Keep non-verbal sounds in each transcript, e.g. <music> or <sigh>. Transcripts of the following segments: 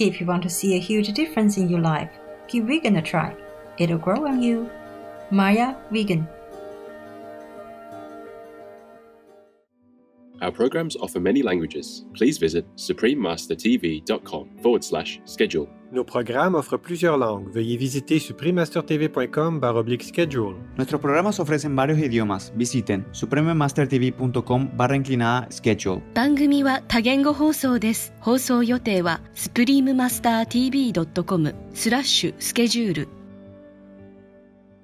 If you want to see a huge difference in your life, give vegan a try. It'll grow on you. Maya Vegan. Our programs offer many languages. Please visit suprememastertv.com forward slash schedule. Nos programmes offrent plusieurs langues. Veuillez visiter suprememastertv.com oblique schedule. Nuestros programas ofrecen varios idiomas. Visiten suprememastertv.com barra inclinada schedule. 番組は多言語放送です。放送予定は suprememastertv.com スラッシュスケジュール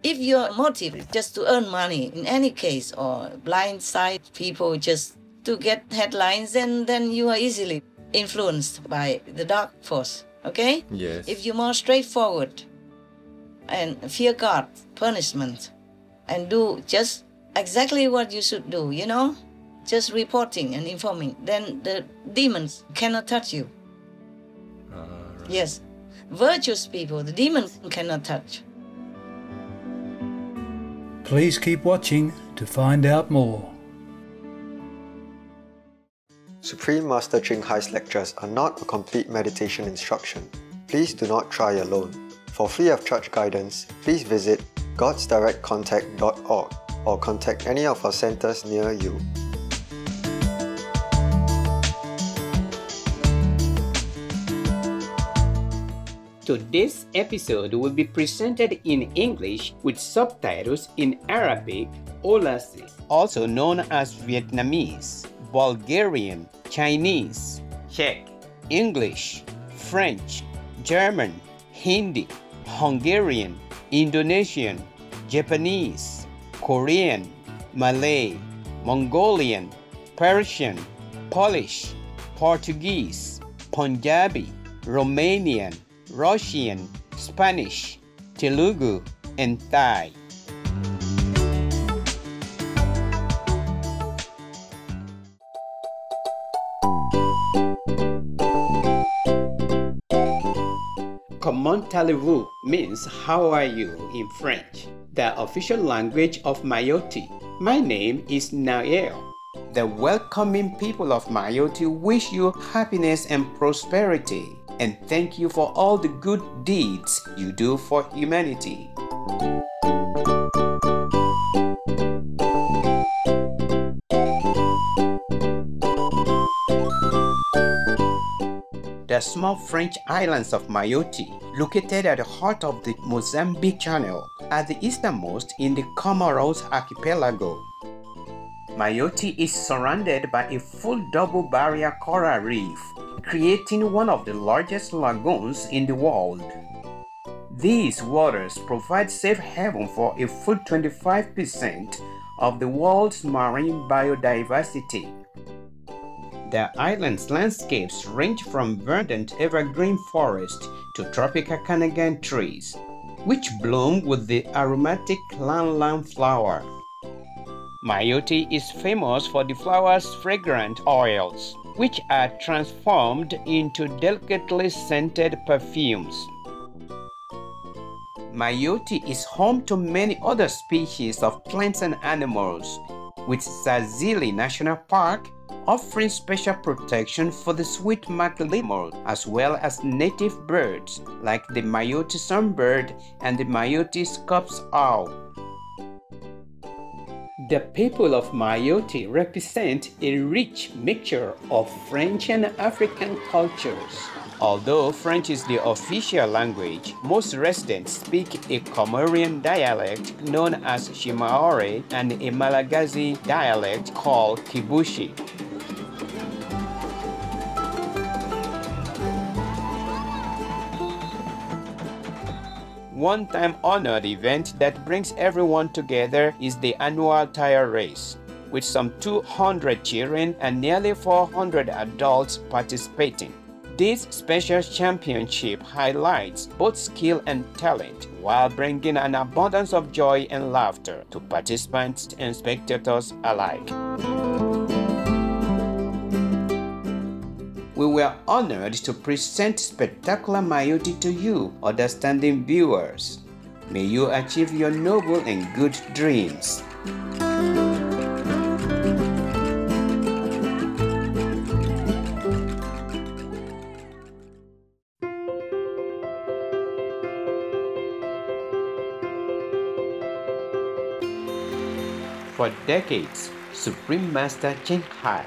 If your motive is just to earn money, in any case, or blindside people just to get headlines, then, then you are easily influenced by the dark force. Okay? Yes. If you're more straightforward and fear God, punishment, and do just exactly what you should do, you know? Just reporting and informing, then the demons cannot touch you. Yes. Virtuous people, the demons cannot touch. Please keep watching to find out more. Supreme Master Ching Hai's lectures are not a complete meditation instruction. Please do not try alone. For free of charge guidance, please visit godsdirectcontact.org or contact any of our centers near you. Today's episode will be presented in English with subtitles in Arabic, Aulacese, also known as Vietnamese, Bulgarian, Chinese, Czech, English, French, German, Hindi, Hungarian, Indonesian, Japanese, Korean, Malay, Mongolian, Persian, Polish, Portuguese, Punjabi, Romanian, Russian, Spanish, Telugu, and Thai. Comment means how are you in French, the official language of Mayotte. My name is Nael. The welcoming people of Mayotte wish you happiness and prosperity and thank you for all the good deeds you do for humanity. The small French islands of Mayotte, located at the heart of the Mozambique Channel, at the easternmost in the Comoros archipelago. Mayotte is surrounded by a full double barrier coral reef, creating one of the largest lagoons in the world. These waters provide safe haven for a full 25% of the world's marine biodiversity. The island's landscapes range from verdant evergreen forest to tropical Cananga trees, which bloom with the aromatic ylang ylang flower. Mayotte is famous for the flower's fragrant oils, which are transformed into delicately scented perfumes. Mayotte is home to many other species of plants and animals, with Zazili National Park offering special protection for the sweet-marked lemur as well as native birds like the Mayotte sunbird and the Mayotte scops owl. The people of Mayotte represent a rich mixture of French and African cultures. Although French is the official language, most residents speak a Comorian dialect known as Shimaore and a Malagasy dialect called Kibushi. One time honored event that brings everyone together is the annual tire race, with some 200 children and nearly 400 adults participating. This special championship highlights both skill and talent while bringing an abundance of joy and laughter to participants and spectators alike. We were honored to present Spectacular Mayotte to you, understanding viewers. May you achieve your noble and good dreams. For decades, Supreme Master Ching Hai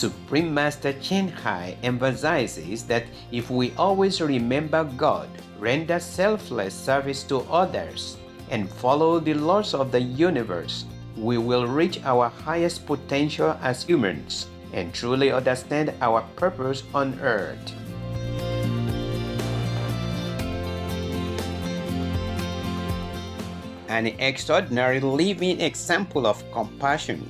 Supreme Master Ching Hai emphasizes that if we always remember God, render selfless service to others, and follow the laws of the universe, we will reach our highest potential as humans and truly understand our purpose on earth. An extraordinary living example of compassion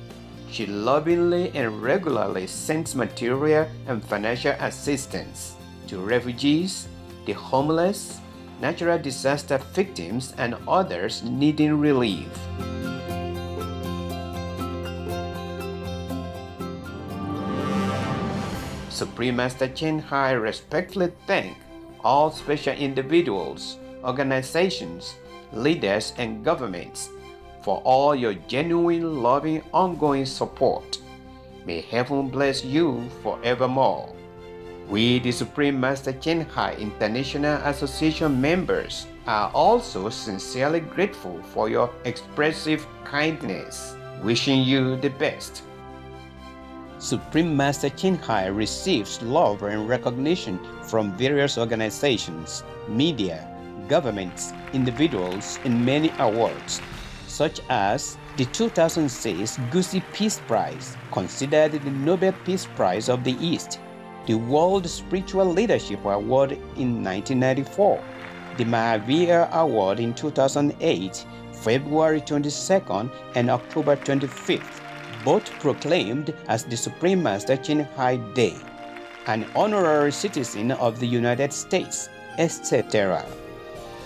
she lovingly and regularly sends material and financial assistance to refugees, the homeless, natural disaster victims, and others needing relief. Supreme Master Ching Hai respectfully thank all special individuals, organizations, leaders, and governments for all your genuine, loving, ongoing support. May heaven bless you forevermore. We, the Supreme Master Ching Hai International Association members, are also sincerely grateful for your expressive kindness, wishing you the best. Supreme Master Ching Hai receives love and recognition from various organizations, media, governments, individuals, and many awards such as the 2006 Gusi Peace Prize, considered the Nobel Peace Prize of the East, the World Spiritual Leadership Award in 1994, the Mahavir Award in 2008, February 22nd and October 25th, both proclaimed as the Supreme Master Ching Hai Day, an honorary citizen of the United States, etc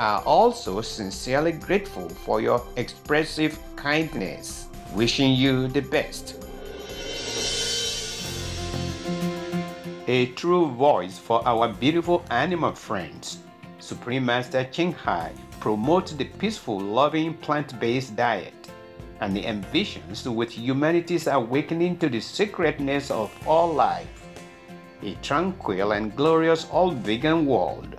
are also sincerely grateful for your expressive kindness. Wishing you the best. A true voice for our beautiful animal friends. Supreme Master Ching Hai promotes the peaceful, loving plant based diet and the ambitions with humanity's awakening to the sacredness of all life. A tranquil and glorious all vegan world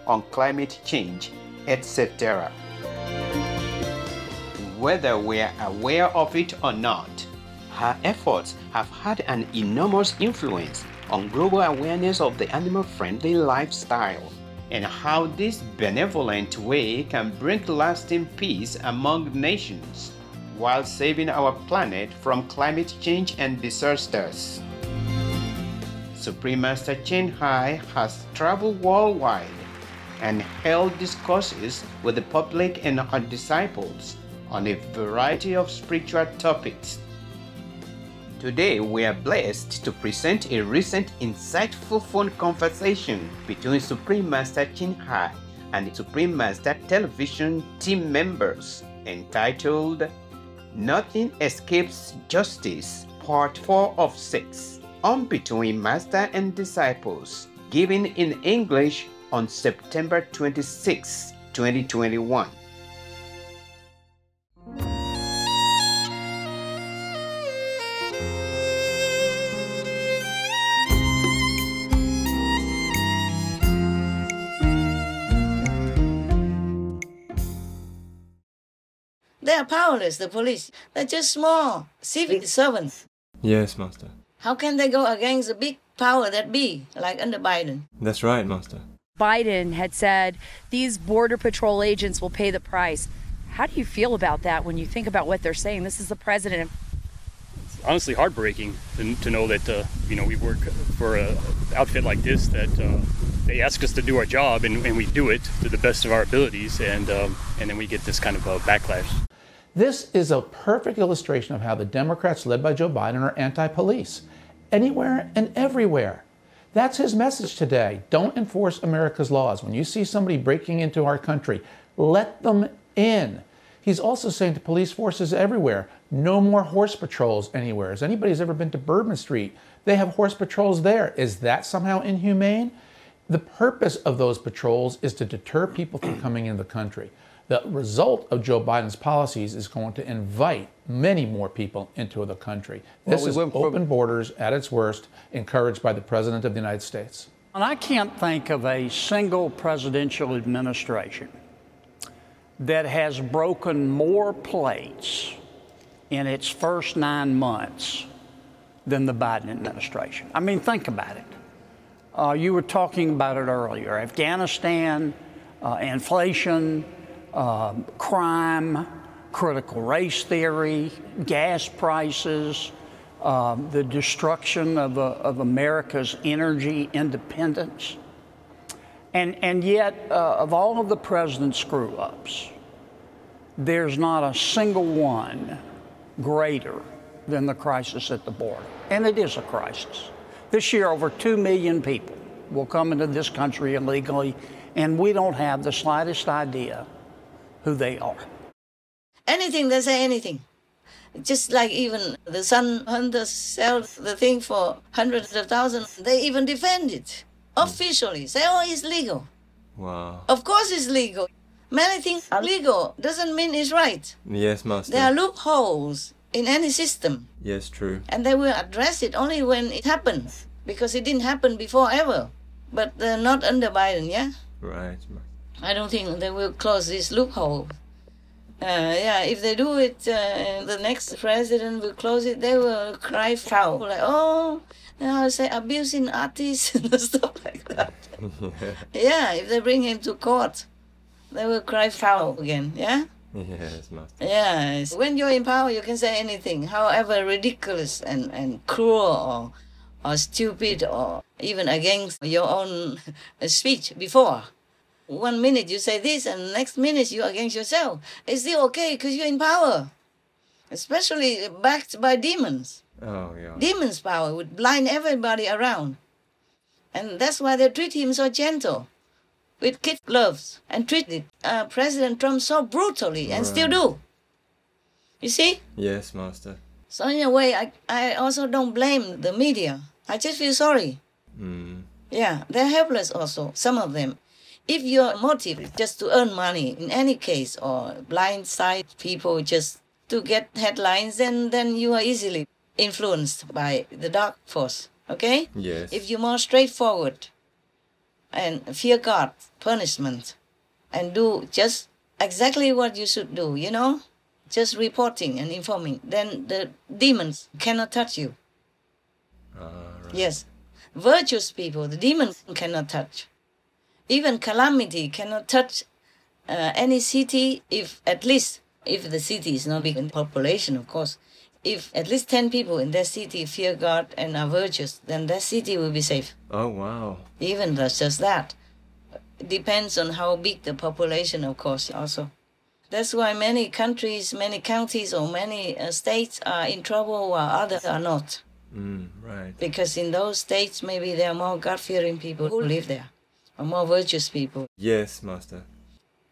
on climate change, etc. Whether we're aware of it or not, her efforts have had an enormous influence on global awareness of the animal friendly lifestyle and how this benevolent way can bring lasting peace among nations while saving our planet from climate change and disasters. Supreme Master Ching Hai has traveled worldwide and held discourses with the public and her disciples on a variety of spiritual topics. Today, we are blessed to present a recent insightful phone conversation between Supreme Master Ching Hai and Supreme Master Television team members entitled Nothing Escapes Justice, Part 4 of 6 on Between Master and Disciples, given in English on September 26, 2021. They are powerless, the police. They're just small civic servants. Yes, Master. How can they go against a big power that be, like under Biden? That's right, Master. Biden had said these Border Patrol agents will pay the price. How do you feel about that when you think about what they're saying? This is the president. It's honestly heartbreaking to, to know that uh, you know we work for an outfit like this that uh, they ask us to do our job and, and, we do it to the best of our abilities, and um, and then we get this kind of a backlash. This is a perfect illustration of how the Democrats, led by Joe Biden, are anti police anywhere and everywhere. That's his message today. Don't enforce America's laws. When you see somebody breaking into our country, let them in. He's also saying to police forces everywhere no more horse patrols anywhere. Has anybody's ever been to Bourbon Street? They have horse patrols there. Is that somehow inhumane? The purpose of those patrols is to deter people from coming into the country. The result of Joe Biden's policies is going to invite many more people into the country. This well, we is open borders at its worst, encouraged by the President of the United States. And I can't think of a single presidential administration that has broken more plates in its first nine months than the Biden administration. I mean, think about it. Uh, you were talking about it earlier Afghanistan, uh, inflation, uh, crime, critical race theory, gas prices, uh, the destruction of, uh, of America's energy independence. And, and yet, uh, of all of the president's screw ups, there's not a single one greater than the crisis at the border. And it is a crisis. This year, over 2 million people will come into this country illegally, and we don't have the slightest idea who they are. Anything, they say anything. Just like even the son Hunter's sell the thing for hundreds of thousands, they even defend it officially. Say, oh, it's legal. Wow. Of course it's legal. Many things are legal, doesn't mean it's right. Yes, Master. There are loopholes in any system, Yes, true. and they will address it only when it happens, because it didn't happen before ever. But uh, not under Biden, yeah? Right. I don't think they will close this loophole. Uh, yeah, if they do it, uh, the next president will close it. They will cry foul, like oh, now say abusing artists <laughs> and stuff like that. <laughs> Yeah, if they bring him to court, they will cry foul again. Yeah. yes, Master. Yes. When you're in power, you can say anything, however ridiculous and, and cruel or, or stupid or even against your own <laughs> speech before. One minute you say this, and next minute you're against yourself. It's still okay because you're in power, especially backed by demons. Oh, yeah. Demons' power would blind everybody around. And that's why they treat him so gentle with kid gloves and treated uh, President Trump so brutally and still do. You see? Yes, Master. So, in a way, I, I also don't blame the media. I just feel sorry. Mm. Yeah, they're helpless also, some of them. If your motive is just to earn money in any case or blindside people just to get headlines, then, then you are easily influenced by the dark force. Okay? Yes. If you're more straightforward and fear God, punishment, and do just exactly what you should do, you know? Just reporting and informing, then the demons cannot touch you. Ah, yes. Virtuous people, the demons cannot touch. Even calamity cannot touch uh, any city if at least, if the city is not big in population, of course, if at least 10 people in that city fear God and are virtuous, then that city will be safe. Oh, wow. Even that's just that. Depends on how big the population, of course, also. That's why many countries, many counties, or many uh, states are in trouble while others are not. Mm, right. Because in those states, maybe there are more God fearing people who live there, or more virtuous people. Yes, Master.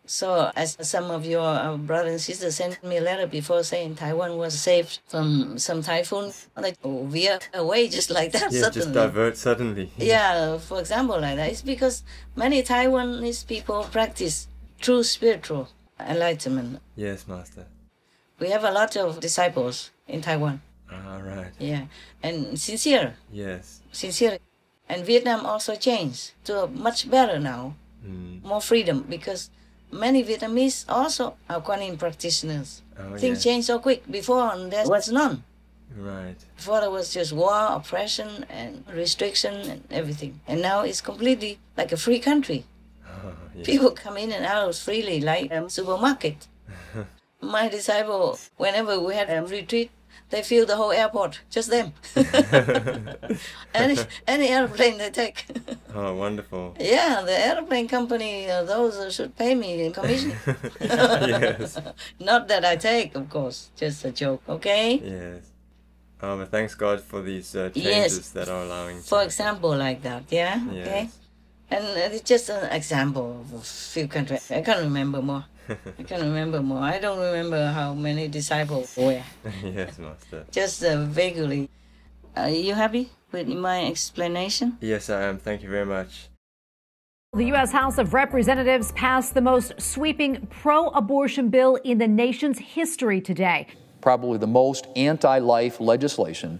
So, as some of your uh, brothers and sisters sent me a letter before saying Taiwan was saved from some typhoon, like oh, veer away <laughs> just like that Yes, suddenly. just divert suddenly. <laughs> Yeah, for example, like that. It's because many Taiwanese people practice true spiritual enlightenment. Yes, Master. We have a lot of disciples in Taiwan. Ah, right. Yeah, and sincere, Yes. sincere. And Vietnam also changed to a much better now, Mm. more freedom because many Vietnamese also are Kuan Yin practitioners. Oh, Things yeah. changed so quick. Before there was none. Right. Before there was just war, oppression, and restriction, and everything. And now it's completely like a free country. <laughs> Oh, yes. People come in and out freely like a supermarket. <laughs> My disciple, whenever we had a retreat, they fill the whole airport, just them. <laughs> any, any airplane they take. <laughs> oh, wonderful. yeah, the airplane company, uh, those uh, should pay me in commission. <laughs> yes. Not that I take, of course, just a joke, okay? Yes. Oh, but thanks God for these uh, changes Yes. that are allowing. For example, like that, yeah? Okay? And uh, it's just an example of a few countries. I can't remember more. I can't remember more. I don't remember how many disciples were. <laughs> yes, Master. Just uh, vaguely. Are you happy with my explanation? Yes, I am. Thank you very much. The U.S. House of Representatives passed the most sweeping pro abortion bill in the nation's history today. probably the most anti life legislation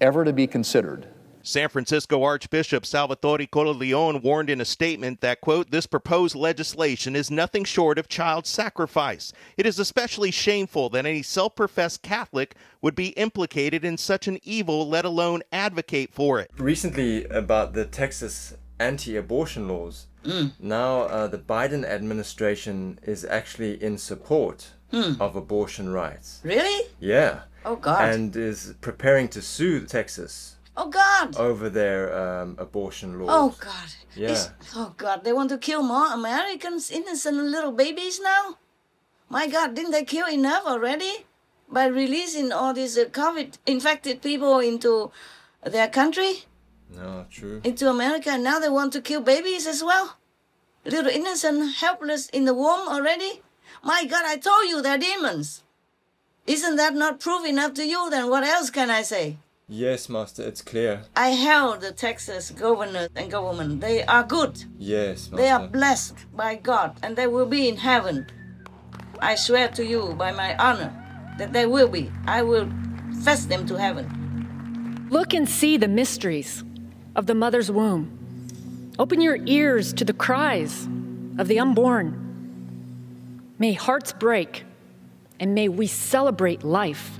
ever to be considered. San Francisco Archbishop Salvatore Cordileone warned in a statement that, quote, this proposed legislation is nothing short of child sacrifice. It is especially shameful that any self professed Catholic would be implicated in such an evil, let alone advocate for it. Recently, about the Texas anti abortion laws, Mm. now uh, the Biden administration is actually in support Hmm. of abortion rights. Really? Yeah. Oh, God. And is preparing to sue Texas Oh, God. over their um, abortion laws. Oh, God. Yeah. It's- oh, God. They want to kill more Americans, innocent little babies now? My God, didn't they kill enough already? By releasing all these uh, COVID infected people into their country, No, true. into America, and now they want to kill babies as well? Little innocent, helpless in the womb already? My God, I told you they're demons. Isn't that not proof enough to you? Then what else can I say? Yes, Master, it's clear. I held the Texas governor and government. They are good. Yes, Master. They are blessed by God and they will be in heaven. I swear to you by my honor that they will be. I will fetch them to heaven. Look and see the mysteries of the mother's womb. Open your ears to the cries of the unborn. May hearts break and may we celebrate life.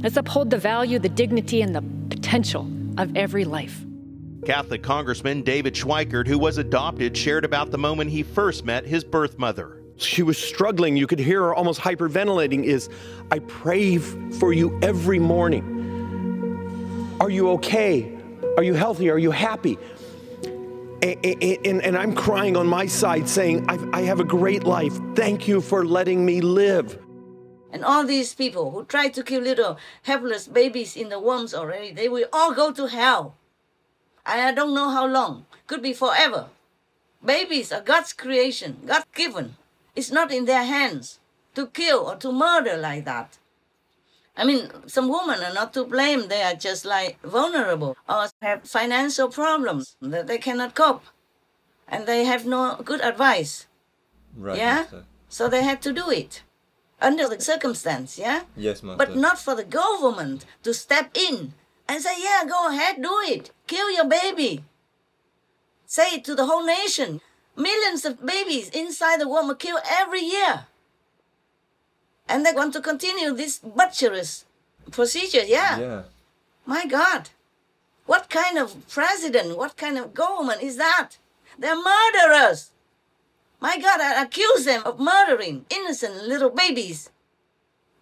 Let's uphold the value, the dignity, and the potential of every life. Catholic Congressman David Schweikert, who was adopted, shared about the moment he first met his birth mother. She was struggling. You could hear her almost hyperventilating. Is I pray f- for you every morning. Are you okay? Are you healthy? Are you happy? And, and, and I'm crying on my side saying, I've, I have a great life. Thank you for letting me live. And all these people who try to kill little helpless babies in the wombs already, they will all go to hell. I don't know how long. Could be forever. Babies are God's creation, God given. It's not in their hands to kill or to murder like that. I mean, some women are not to blame. They are just like vulnerable or have financial problems that they cannot cope. And they have no good advice. Right, yeah? So they had to do it under the circumstance, yeah? Yes, Master. But not for the government to step in and say, yeah, go ahead, do it. Kill your baby. Say it to the whole nation. Millions of babies inside the womb are killed every year. And they want to continue this butcherous procedure, yeah. Yeah. My God. What kind of president, what kind of government is that? They're murderers. My God, I accuse them of murdering innocent little babies,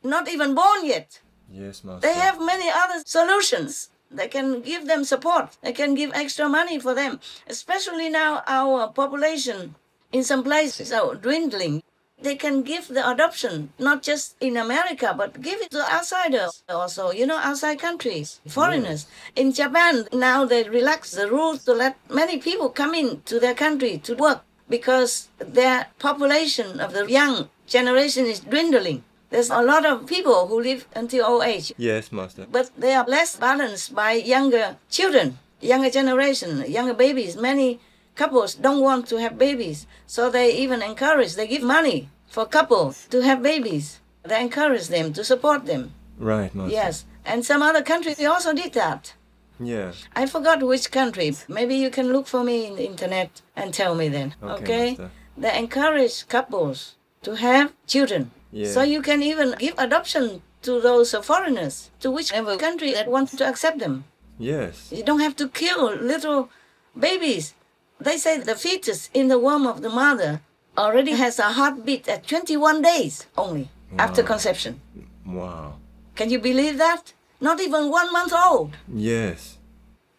not even born yet. Yes, Master. They have many other solutions. They can give them support. They can give extra money for them. Especially now, our population in some places are dwindling. They can give the adoption not just in America, but give it to outsiders also. You know, outside countries, foreigners. In Japan now they relax the rules to let many people come in to their country to work because their population of the young generation is dwindling. There's a lot of people who live until old age, Yes, Master. but they are less balanced by younger children, younger generation, younger babies. Many couples don't want to have babies, so they even encourage, they give money for couples to have babies. They encourage them to support them. Right, Master. Yes, and some other countries they also did that. Yeah. I forgot which country. Maybe you can look for me in the internet and tell me then. Okay, Okay? They encourage couples to have children. Yeah. So you can even give adoption to those foreigners, to whichever country that wants to accept them. Yes. You don't have to kill little babies. They say the fetus in the womb of the mother already has a heartbeat at 21 days only after conception. Wow. Can you believe that? Not even one month old. Yes.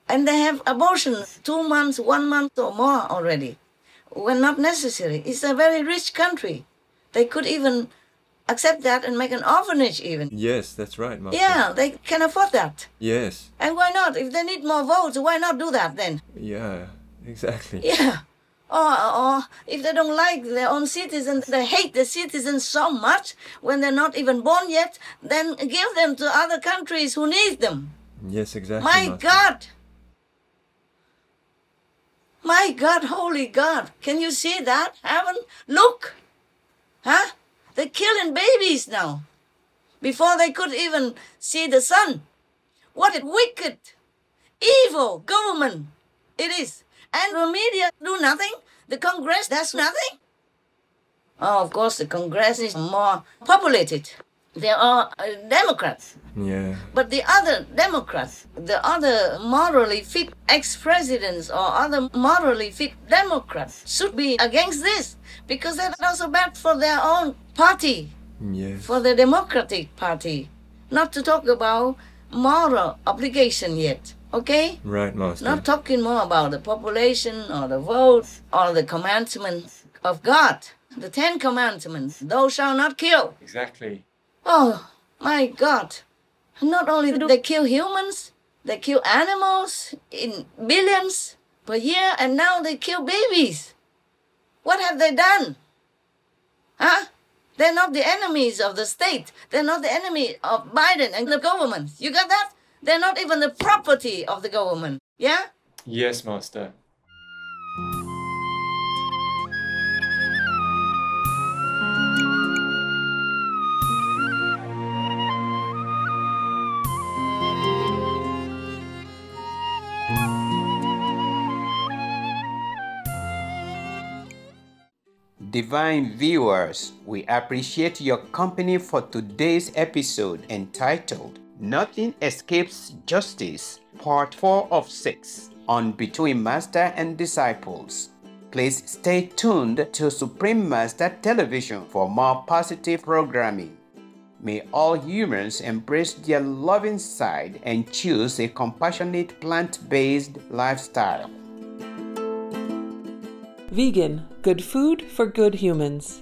And they have abortion two months, one month or more already, when not necessary. It's a very rich country. They could even accept that and make an orphanage even. Yes, that's right, Master. Yeah, they can afford that. Yes. And why not? If they need more votes, why not do that then? Yeah. Exactly. Yeah. Or, or if they don't like their own citizens, they hate the citizens so much when they're not even born yet, then give them to other countries who need them. Yes, exactly. My Master. God! My God, holy God! Can you see that? Heaven? Look! Huh? They're killing babies now. Before they could even see the sun. What a wicked, evil government it is. And the media do nothing. The Congress does nothing. Oh, of course, the Congress is more populated. They are uh, Democrats. Yeah. But the other Democrats, the other morally fit ex presidents or other morally fit Democrats should be against this because that's also bad for their own party, Yes. for the Democratic Party. Not to talk about moral obligation yet, okay? Right, Master. Not talking more about the population or the vote or the commandments of God. The Ten Commandments, thou shalt not kill. Exactly. Oh, my God. Not only do they kill humans, they kill animals in billions per year, and now they kill babies. What have they done? Huh? They're not the enemies of the state. They're not the enemy of Biden and the government. You got that? They're not even the property of the government. Yeah? Yes, Master. Divine viewers, we appreciate your company for today's episode entitled Nothing Escapes Justice, Part 4 of 6 on Between Master and Disciples. Please stay tuned to Supreme Master Television for more positive programming. May all humans embrace their loving side and choose a compassionate plant based lifestyle. Vegan, good food for good humans.